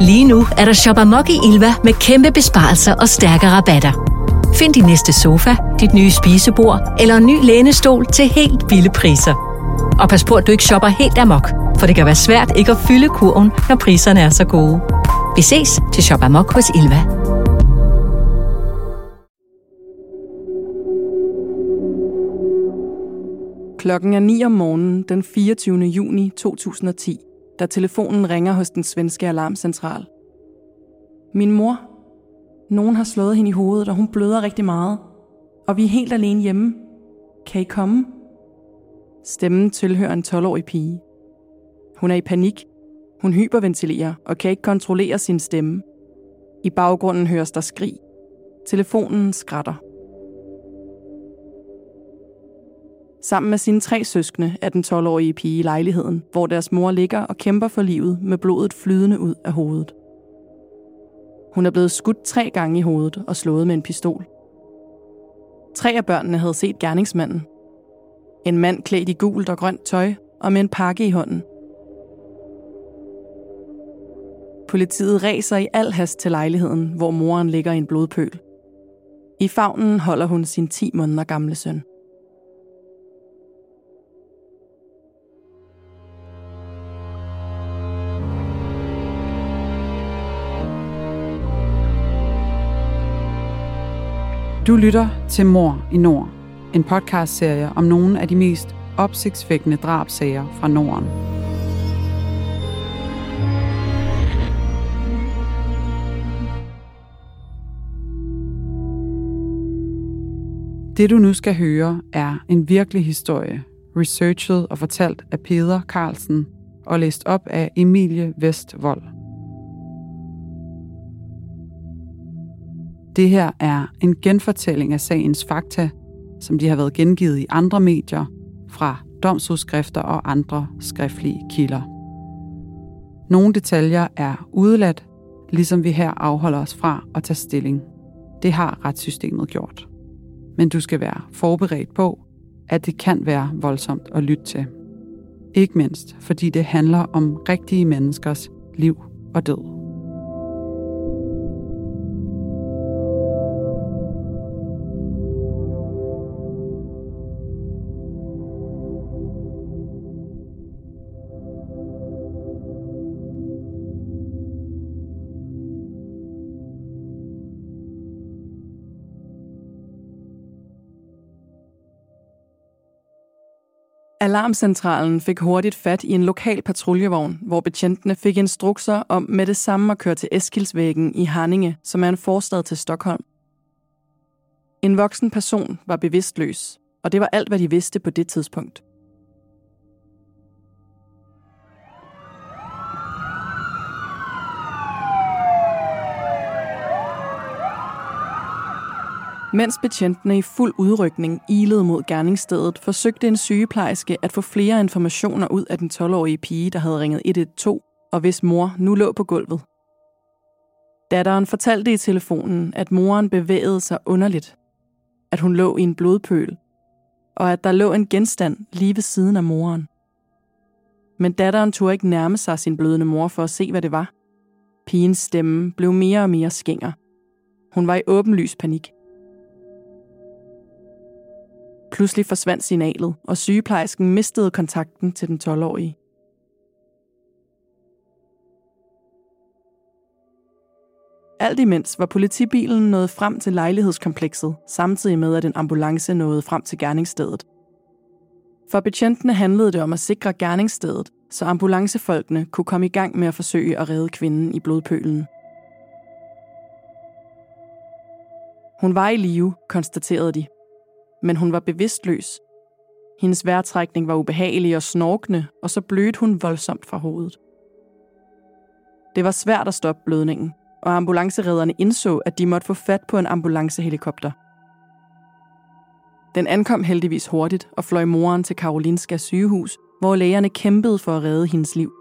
Lige nu er der shop amok i Ilva med kæmpe besparelser og stærke rabatter. Find din næste sofa, dit nye spisebord eller en ny lænestol til helt billige priser. Og pas på, at du ikke shopper helt amok, for det kan være svært ikke at fylde kurven, når priserne er så gode. Vi ses til Shop Amok hos Ilva. Klokken er 9 om morgenen den 24. juni 2010, da telefonen ringer hos den svenske alarmcentral. Min mor. Nogen har slået hende i hovedet, og hun bløder rigtig meget. Og vi er helt alene hjemme. Kan I komme? Stemmen tilhører en 12-årig pige. Hun er i panik. Hun hyperventilerer og kan ikke kontrollere sin stemme. I baggrunden høres der skrig. Telefonen skratter. Sammen med sine tre søskende er den 12-årige pige i lejligheden, hvor deres mor ligger og kæmper for livet med blodet flydende ud af hovedet. Hun er blevet skudt tre gange i hovedet og slået med en pistol. Tre af børnene havde set gerningsmanden. En mand klædt i gult og grønt tøj og med en pakke i hånden. Politiet ræser i al hast til lejligheden, hvor moren ligger i en blodpøl. I favnen holder hun sin 10 måneder gamle søn. Du lytter til Mor i Nord, en podcastserie om nogle af de mest opsigtsvækkende drabsager fra Norden. Det du nu skal høre er en virkelig historie, researchet og fortalt af Peder Carlsen og læst op af Emilie Vestvold. Det her er en genfortælling af sagens fakta, som de har været gengivet i andre medier, fra domsudskrifter og andre skriftlige kilder. Nogle detaljer er udeladt, ligesom vi her afholder os fra at tage stilling. Det har retssystemet gjort. Men du skal være forberedt på, at det kan være voldsomt at lytte til. Ikke mindst, fordi det handler om rigtige menneskers liv og død. Alarmcentralen fik hurtigt fat i en lokal patruljevogn, hvor betjentene fik instrukser om med det samme at køre til Eskilsvæggen i Haninge, som er en forstad til Stockholm. En voksen person var bevidstløs, og det var alt, hvad de vidste på det tidspunkt. Mens betjentene i fuld udrykning ilede mod gerningsstedet, forsøgte en sygeplejerske at få flere informationer ud af den 12-årige pige, der havde ringet 112, og hvis mor nu lå på gulvet. Datteren fortalte i telefonen, at moren bevægede sig underligt, at hun lå i en blodpøl, og at der lå en genstand lige ved siden af moren. Men datteren turde ikke nærme sig sin blødende mor for at se, hvad det var. Pigens stemme blev mere og mere skænger. Hun var i åbenlys panik. Pludselig forsvandt signalet, og sygeplejersken mistede kontakten til den 12-årige. Alt imens var politibilen nået frem til lejlighedskomplekset, samtidig med at en ambulance nåede frem til gerningsstedet. For betjentene handlede det om at sikre gerningsstedet, så ambulancefolkene kunne komme i gang med at forsøge at redde kvinden i blodpølen. Hun var i live, konstaterede de men hun var bevidstløs. Hendes vejrtrækning var ubehagelig og snorkende, og så blødte hun voldsomt fra hovedet. Det var svært at stoppe blødningen, og ambulanceredderne indså, at de måtte få fat på en ambulancehelikopter. Den ankom heldigvis hurtigt og fløj moren til Karolinska sygehus, hvor lægerne kæmpede for at redde hendes liv.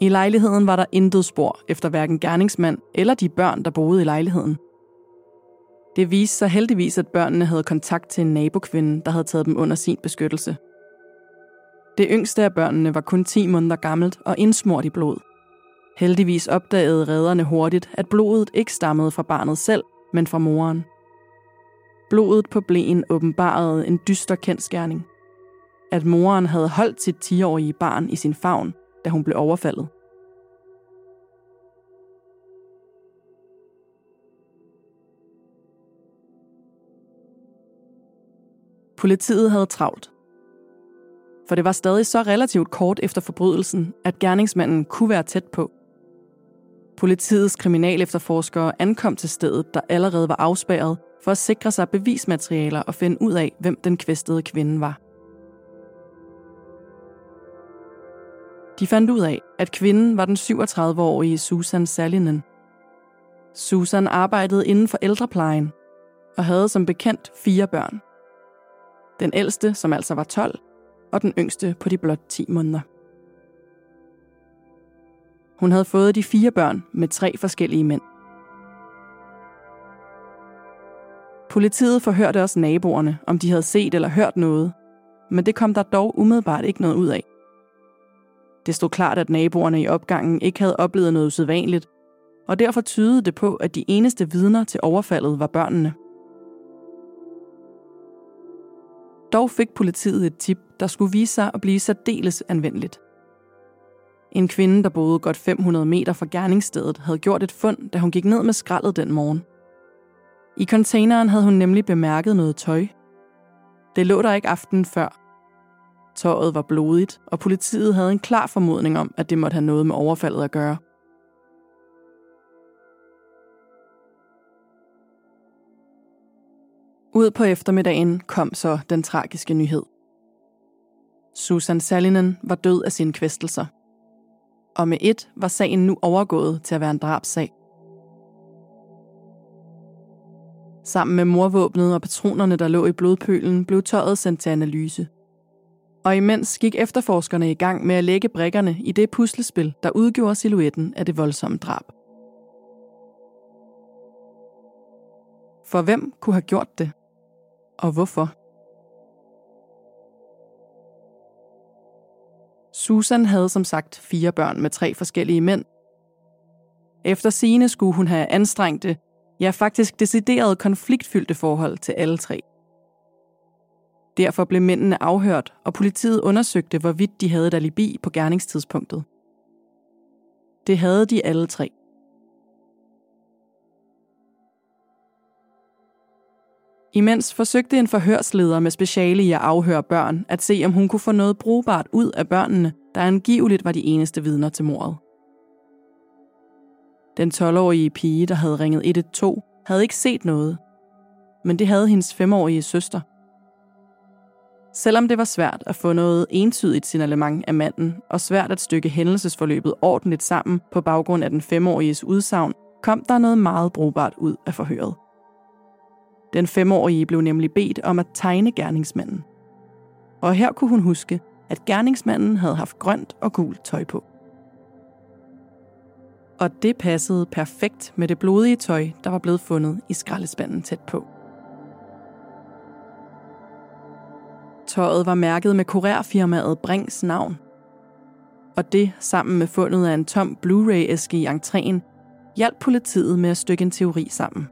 I lejligheden var der intet spor efter hverken gerningsmand eller de børn, der boede i lejligheden. Det viste sig heldigvis, at børnene havde kontakt til en nabokvinde, der havde taget dem under sin beskyttelse. Det yngste af børnene var kun 10 måneder gammelt og indsmurt i blod. Heldigvis opdagede redderne hurtigt, at blodet ikke stammede fra barnet selv, men fra moren. Blodet på blæen åbenbarede en dyster kendskærning. At moren havde holdt sit 10-årige barn i sin favn, da hun blev overfaldet. Politiet havde travlt. For det var stadig så relativt kort efter forbrydelsen, at gerningsmanden kunne være tæt på. Politiets kriminalefterforskere ankom til stedet, der allerede var afspærret, for at sikre sig bevismaterialer og finde ud af, hvem den kvæstede kvinde var. De fandt ud af, at kvinden var den 37-årige Susan Salinen. Susan arbejdede inden for ældreplejen og havde som bekendt fire børn. Den ældste, som altså var 12, og den yngste på de blot 10 måneder. Hun havde fået de fire børn med tre forskellige mænd. Politiet forhørte også naboerne, om de havde set eller hørt noget, men det kom der dog umiddelbart ikke noget ud af. Det stod klart, at naboerne i opgangen ikke havde oplevet noget usædvanligt, og derfor tydede det på, at de eneste vidner til overfaldet var børnene. Dog fik politiet et tip, der skulle vise sig at blive særdeles anvendeligt. En kvinde, der boede godt 500 meter fra gerningsstedet, havde gjort et fund, da hun gik ned med skraldet den morgen. I containeren havde hun nemlig bemærket noget tøj. Det lå der ikke aftenen før. Tøjet var blodigt, og politiet havde en klar formodning om, at det måtte have noget med overfaldet at gøre. Ud på eftermiddagen kom så den tragiske nyhed. Susan Salinen var død af sine kvæstelser. Og med et var sagen nu overgået til at være en drabsag. Sammen med morvåbnet og patronerne, der lå i blodpølen, blev tøjet sendt til analyse. Og imens gik efterforskerne i gang med at lægge brikkerne i det puslespil, der udgjorde silhuetten af det voldsomme drab. For hvem kunne have gjort det? Og hvorfor? Susan havde som sagt fire børn med tre forskellige mænd. Efter sine skulle hun have anstrengte, ja faktisk decideret konfliktfyldte forhold til alle tre. Derfor blev mændene afhørt, og politiet undersøgte, hvorvidt de havde et alibi på gerningstidspunktet. Det havde de alle tre. Imens forsøgte en forhørsleder med speciale i at afhøre børn at se, om hun kunne få noget brugbart ud af børnene, der angiveligt var de eneste vidner til mordet. Den 12-årige pige, der havde ringet 112, havde ikke set noget, men det havde hendes femårige søster. Selvom det var svært at få noget entydigt signalement af manden, og svært at stykke hændelsesforløbet ordentligt sammen på baggrund af den femåriges udsagn, kom der noget meget brugbart ud af forhøret. Den femårige blev nemlig bedt om at tegne gerningsmanden. Og her kunne hun huske, at gerningsmanden havde haft grønt og gult tøj på. Og det passede perfekt med det blodige tøj, der var blevet fundet i skraldespanden tæt på. Tøjet var mærket med kurerfirmaet Brings navn. Og det, sammen med fundet af en tom Blu-ray-æske i entréen, hjalp politiet med at stykke en teori sammen.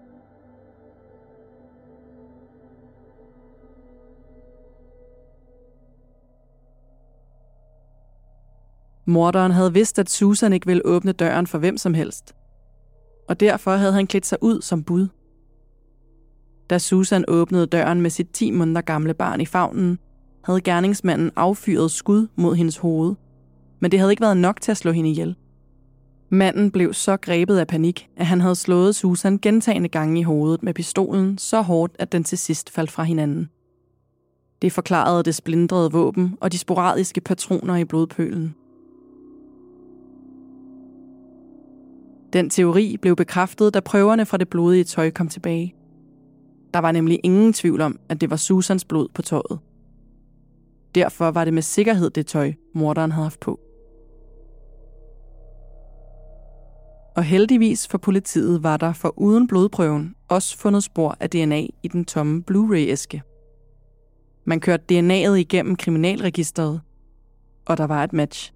Morderen havde vidst, at Susan ikke ville åbne døren for hvem som helst. Og derfor havde han klædt sig ud som bud. Da Susan åbnede døren med sit 10 måneder gamle barn i favnen, havde gerningsmanden affyret skud mod hendes hoved. Men det havde ikke været nok til at slå hende ihjel. Manden blev så grebet af panik, at han havde slået Susan gentagende gange i hovedet med pistolen så hårdt, at den til sidst faldt fra hinanden. Det forklarede det splindrede våben og de sporadiske patroner i blodpølen. Den teori blev bekræftet, da prøverne fra det blodige tøj kom tilbage. Der var nemlig ingen tvivl om, at det var Susans blod på tøjet. Derfor var det med sikkerhed det tøj, morderen havde haft på. Og heldigvis for politiet var der for uden blodprøven også fundet spor af DNA i den tomme Blu-ray-æske. Man kørte DNA'et igennem kriminalregisteret, og der var et match.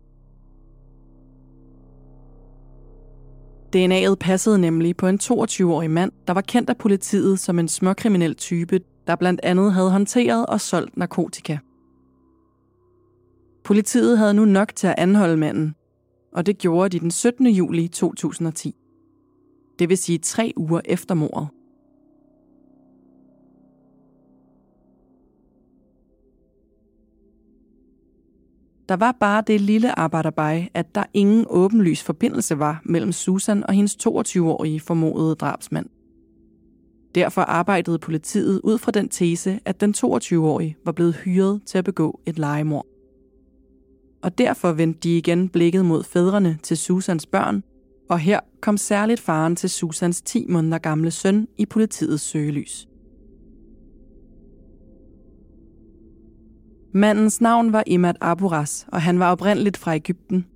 DNA'et passede nemlig på en 22-årig mand, der var kendt af politiet som en småkriminel type, der blandt andet havde håndteret og solgt narkotika. Politiet havde nu nok til at anholde manden, og det gjorde de den 17. juli 2010. Det vil sige tre uger efter mordet. Der var bare det lille arbejderbej, at der ingen åbenlys forbindelse var mellem Susan og hendes 22-årige formodede drabsmand. Derfor arbejdede politiet ud fra den tese, at den 22-årige var blevet hyret til at begå et legemord. Og derfor vendte de igen blikket mod fædrene til Susans børn, og her kom særligt faren til Susans 10 måneder gamle søn i politiets søgelys. Mandens navn var Imad Aburas, og han var oprindeligt fra Ægypten.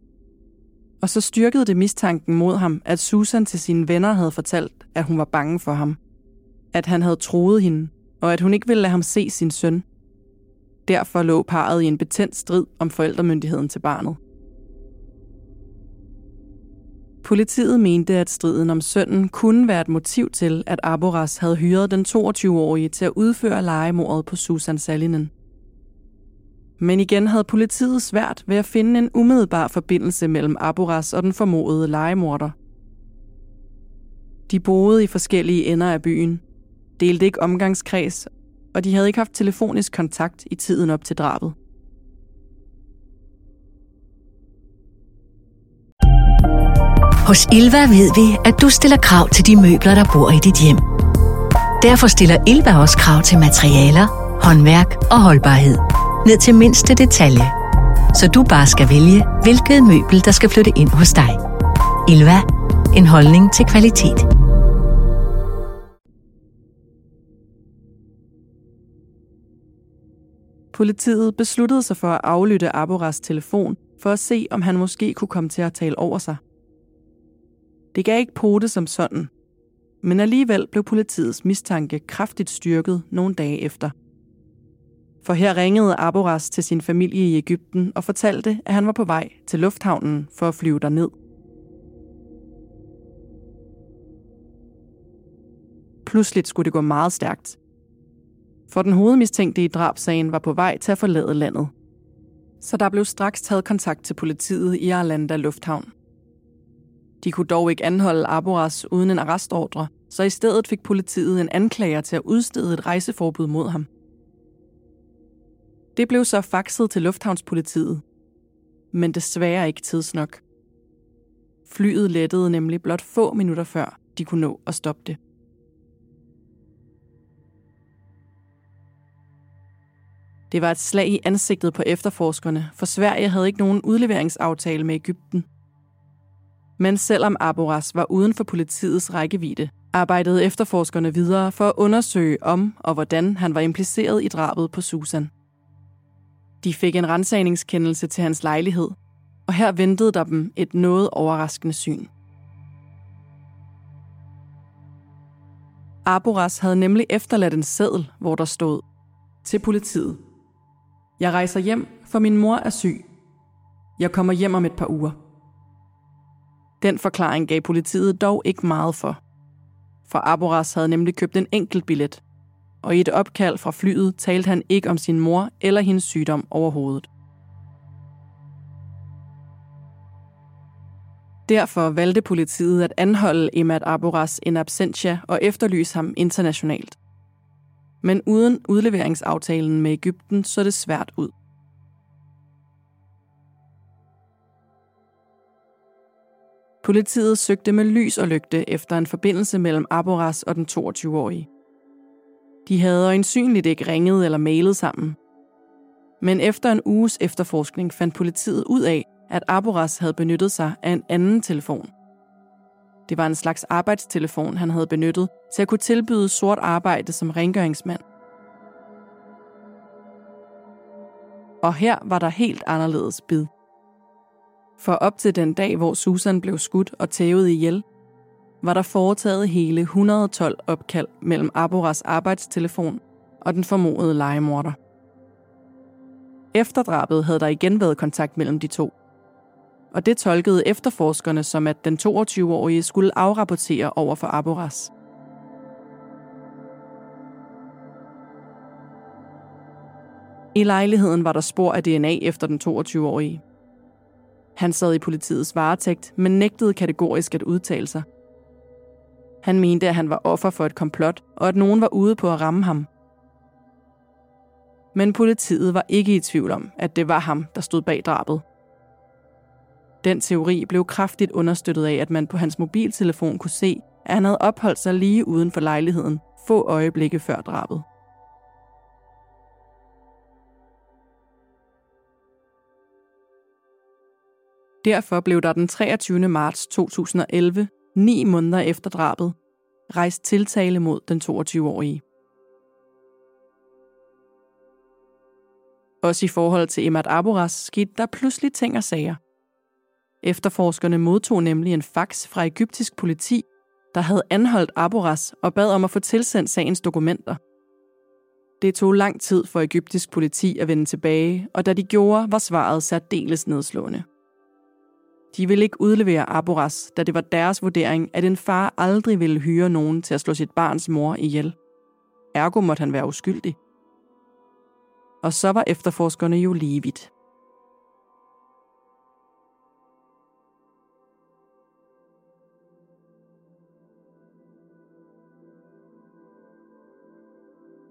Og så styrkede det mistanken mod ham, at Susan til sine venner havde fortalt, at hun var bange for ham. At han havde troet hende, og at hun ikke ville lade ham se sin søn. Derfor lå parret i en betændt strid om forældremyndigheden til barnet. Politiet mente, at striden om sønnen kunne være et motiv til, at Aboras havde hyret den 22-årige til at udføre legemordet på Susan Salinen. Men igen havde politiet svært ved at finde en umiddelbar forbindelse mellem Aboras og den formodede legemorder. De boede i forskellige ender af byen, delte ikke omgangskreds, og de havde ikke haft telefonisk kontakt i tiden op til drabet. Hos Ilva ved vi, at du stiller krav til de møbler, der bor i dit hjem. Derfor stiller Ilva også krav til materialer, håndværk og holdbarhed – ned til mindste detalje, så du bare skal vælge, hvilket møbel, der skal flytte ind hos dig. Ilva. En holdning til kvalitet. Politiet besluttede sig for at aflytte Aboras telefon, for at se, om han måske kunne komme til at tale over sig. Det gav ikke pote som sådan, men alligevel blev politiets mistanke kraftigt styrket nogle dage efter – for her ringede Aboras til sin familie i Ægypten og fortalte, at han var på vej til lufthavnen for at flyve derned. Pludseligt skulle det gå meget stærkt. For den hovedmistænkte i drabsagen var på vej til at forlade landet. Så der blev straks taget kontakt til politiet i Arlanda Lufthavn. De kunne dog ikke anholde Aboras uden en arrestordre, så i stedet fik politiet en anklager til at udstede et rejseforbud mod ham – det blev så faxet til lufthavnspolitiet, men desværre ikke tidsnok. Flyet lettede nemlig blot få minutter før de kunne nå at stoppe det. Det var et slag i ansigtet på efterforskerne, for Sverige havde ikke nogen udleveringsaftale med Ægypten. Men selvom Aboras var uden for politiets rækkevidde, arbejdede efterforskerne videre for at undersøge om og hvordan han var impliceret i drabet på Susan. De fik en rensagningskendelse til hans lejlighed, og her ventede der dem et noget overraskende syn. Aboras havde nemlig efterladt en seddel, hvor der stod til politiet. Jeg rejser hjem, for min mor er syg. Jeg kommer hjem om et par uger. Den forklaring gav politiet dog ikke meget for. For Aboras havde nemlig købt en enkelt billet, og i et opkald fra flyet talte han ikke om sin mor eller hendes sygdom overhovedet. Derfor valgte politiet at anholde Emad Aboras in absentia og efterlyse ham internationalt. Men uden udleveringsaftalen med Ægypten så det svært ud. Politiet søgte med lys og lygte efter en forbindelse mellem Aboras og den 22-årige. De havde øjensynligt ikke ringet eller mailet sammen. Men efter en uges efterforskning fandt politiet ud af, at Aboras havde benyttet sig af en anden telefon. Det var en slags arbejdstelefon, han havde benyttet til at kunne tilbyde sort arbejde som rengøringsmand. Og her var der helt anderledes bid. For op til den dag, hvor Susan blev skudt og tævet ihjel, var der foretaget hele 112 opkald mellem Aboras arbejdstelefon og den formodede legemorder. Efter drabet havde der igen været kontakt mellem de to. Og det tolkede efterforskerne som, at den 22-årige skulle afrapportere over for Aboras. I lejligheden var der spor af DNA efter den 22-årige. Han sad i politiets varetægt, men nægtede kategorisk at udtale sig. Han mente, at han var offer for et komplot, og at nogen var ude på at ramme ham. Men politiet var ikke i tvivl om, at det var ham, der stod bag drabet. Den teori blev kraftigt understøttet af, at man på hans mobiltelefon kunne se, at han havde opholdt sig lige uden for lejligheden få øjeblikke før drabet. Derfor blev der den 23. marts 2011, ni måneder efter drabet, rejst tiltale mod den 22-årige. Også i forhold til Emad Aboras skete der pludselig ting og sager. Efterforskerne modtog nemlig en fax fra egyptisk politi, der havde anholdt Aboras og bad om at få tilsendt sagens dokumenter. Det tog lang tid for egyptisk politi at vende tilbage, og da de gjorde, var svaret særdeles nedslående. De ville ikke udlevere Aboras, da det var deres vurdering, at en far aldrig ville hyre nogen til at slå sit barns mor ihjel. Ergo måtte han være uskyldig. Og så var efterforskerne jo lige vidt.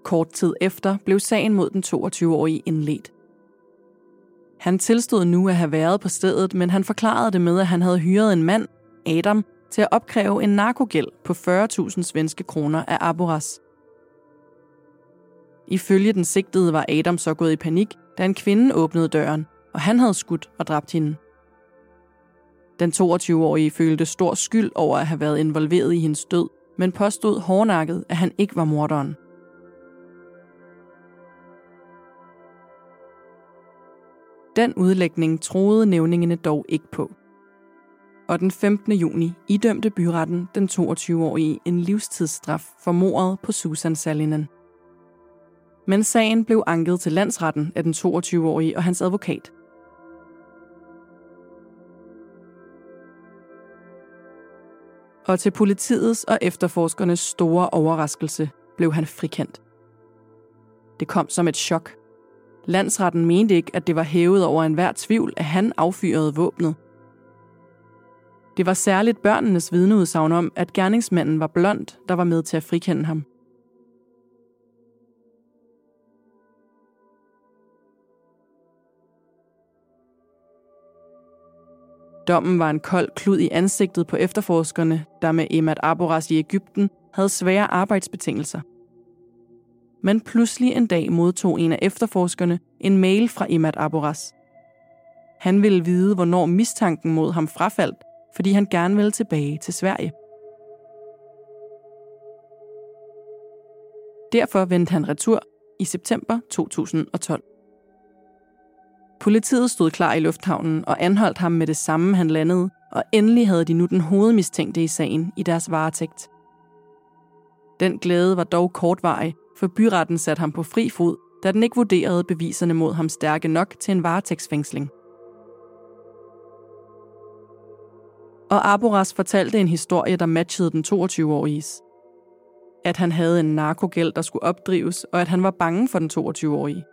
Kort tid efter blev sagen mod den 22-årige indledt. Han tilstod nu at have været på stedet, men han forklarede det med, at han havde hyret en mand, Adam, til at opkræve en narkogæld på 40.000 svenske kroner af Aboras. Ifølge den sigtede var Adam så gået i panik, da en kvinde åbnede døren, og han havde skudt og dræbt hende. Den 22-årige følte stor skyld over at have været involveret i hendes død, men påstod hårdnakket, at han ikke var morderen. Den udlægning troede nævningene dog ikke på. Og den 15. juni idømte byretten den 22-årige en livstidsstraf for mordet på Susan Salinen. Men sagen blev anket til landsretten af den 22-årige og hans advokat. Og til politiets og efterforskernes store overraskelse blev han frikendt. Det kom som et chok Landsretten mente ikke, at det var hævet over enhver tvivl, at han affyrede våbnet. Det var særligt børnenes vidneudsagn om, at gerningsmanden var blond, der var med til at frikende ham. Dommen var en kold klud i ansigtet på efterforskerne, der med Emad Aboras i Ægypten havde svære arbejdsbetingelser – men pludselig en dag modtog en af efterforskerne en mail fra Imad Aboras. Han ville vide, hvornår mistanken mod ham frafaldt, fordi han gerne ville tilbage til Sverige. Derfor vendte han retur i september 2012. Politiet stod klar i lufthavnen og anholdt ham med det samme, han landede, og endelig havde de nu den hovedmistænkte i sagen i deres varetægt. Den glæde var dog kortvarig, for byretten satte ham på fri fod, da den ikke vurderede beviserne mod ham stærke nok til en varetægtsfængsling. Og Aboras fortalte en historie, der matchede den 22-åriges. At han havde en narkogæld, der skulle opdrives, og at han var bange for den 22-årige.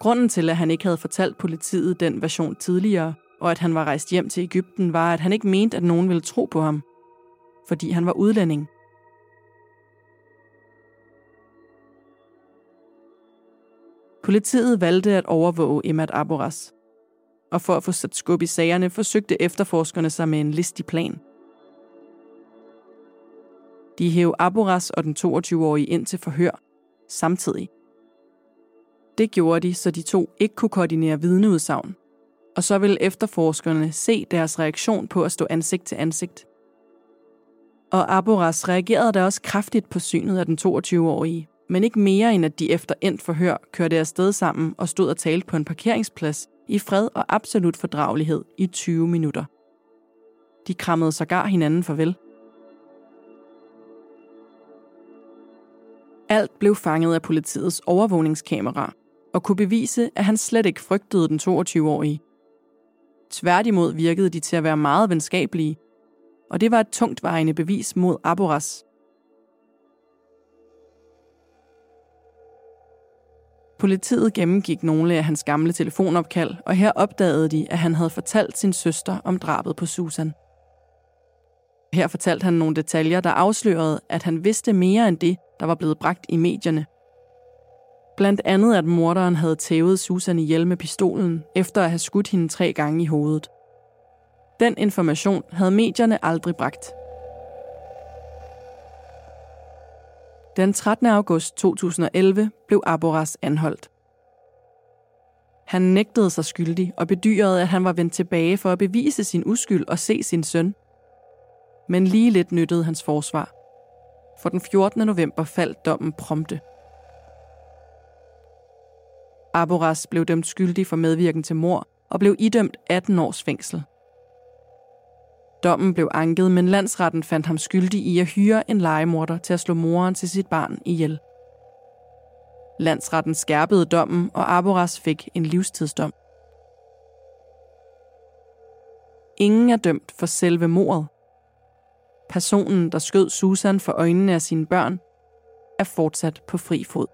Grunden til, at han ikke havde fortalt politiet den version tidligere, og at han var rejst hjem til Ægypten, var, at han ikke mente, at nogen ville tro på ham, fordi han var udlænding. Politiet valgte at overvåge Emad Aboras. Og for at få sat skub i sagerne, forsøgte efterforskerne sig med en listig plan. De hæv Aboras og den 22-årige ind til forhør samtidig. Det gjorde de, så de to ikke kunne koordinere vidneudsagn, og så ville efterforskerne se deres reaktion på at stå ansigt til ansigt. Og Aboras reagerede da også kraftigt på synet af den 22-årige, men ikke mere end at de efter endt forhør kørte afsted sammen og stod og talte på en parkeringsplads i fred og absolut fordragelighed i 20 minutter. De krammede sågar hinanden farvel. Alt blev fanget af politiets overvågningskamera, og kunne bevise, at han slet ikke frygtede den 22-årige. Tværtimod virkede de til at være meget venskabelige, og det var et tungtvejende bevis mod Aboras. Politiet gennemgik nogle af hans gamle telefonopkald, og her opdagede de, at han havde fortalt sin søster om drabet på Susan. Her fortalte han nogle detaljer, der afslørede, at han vidste mere end det, der var blevet bragt i medierne. Blandt andet, at morderen havde tævet Susan ihjel med pistolen, efter at have skudt hende tre gange i hovedet. Den information havde medierne aldrig bragt. Den 13. august 2011 blev Aboras anholdt. Han nægtede sig skyldig og bedyrede, at han var vendt tilbage for at bevise sin uskyld og se sin søn. Men lige lidt nyttede hans forsvar. For den 14. november faldt dommen prompte. Aboras blev dømt skyldig for medvirken til mor og blev idømt 18 års fængsel. Dommen blev anket, men landsretten fandt ham skyldig i at hyre en legemorder til at slå moren til sit barn ihjel. Landsretten skærpede dommen, og Aboras fik en livstidsdom. Ingen er dømt for selve mordet. Personen, der skød Susan for øjnene af sine børn, er fortsat på fri fod.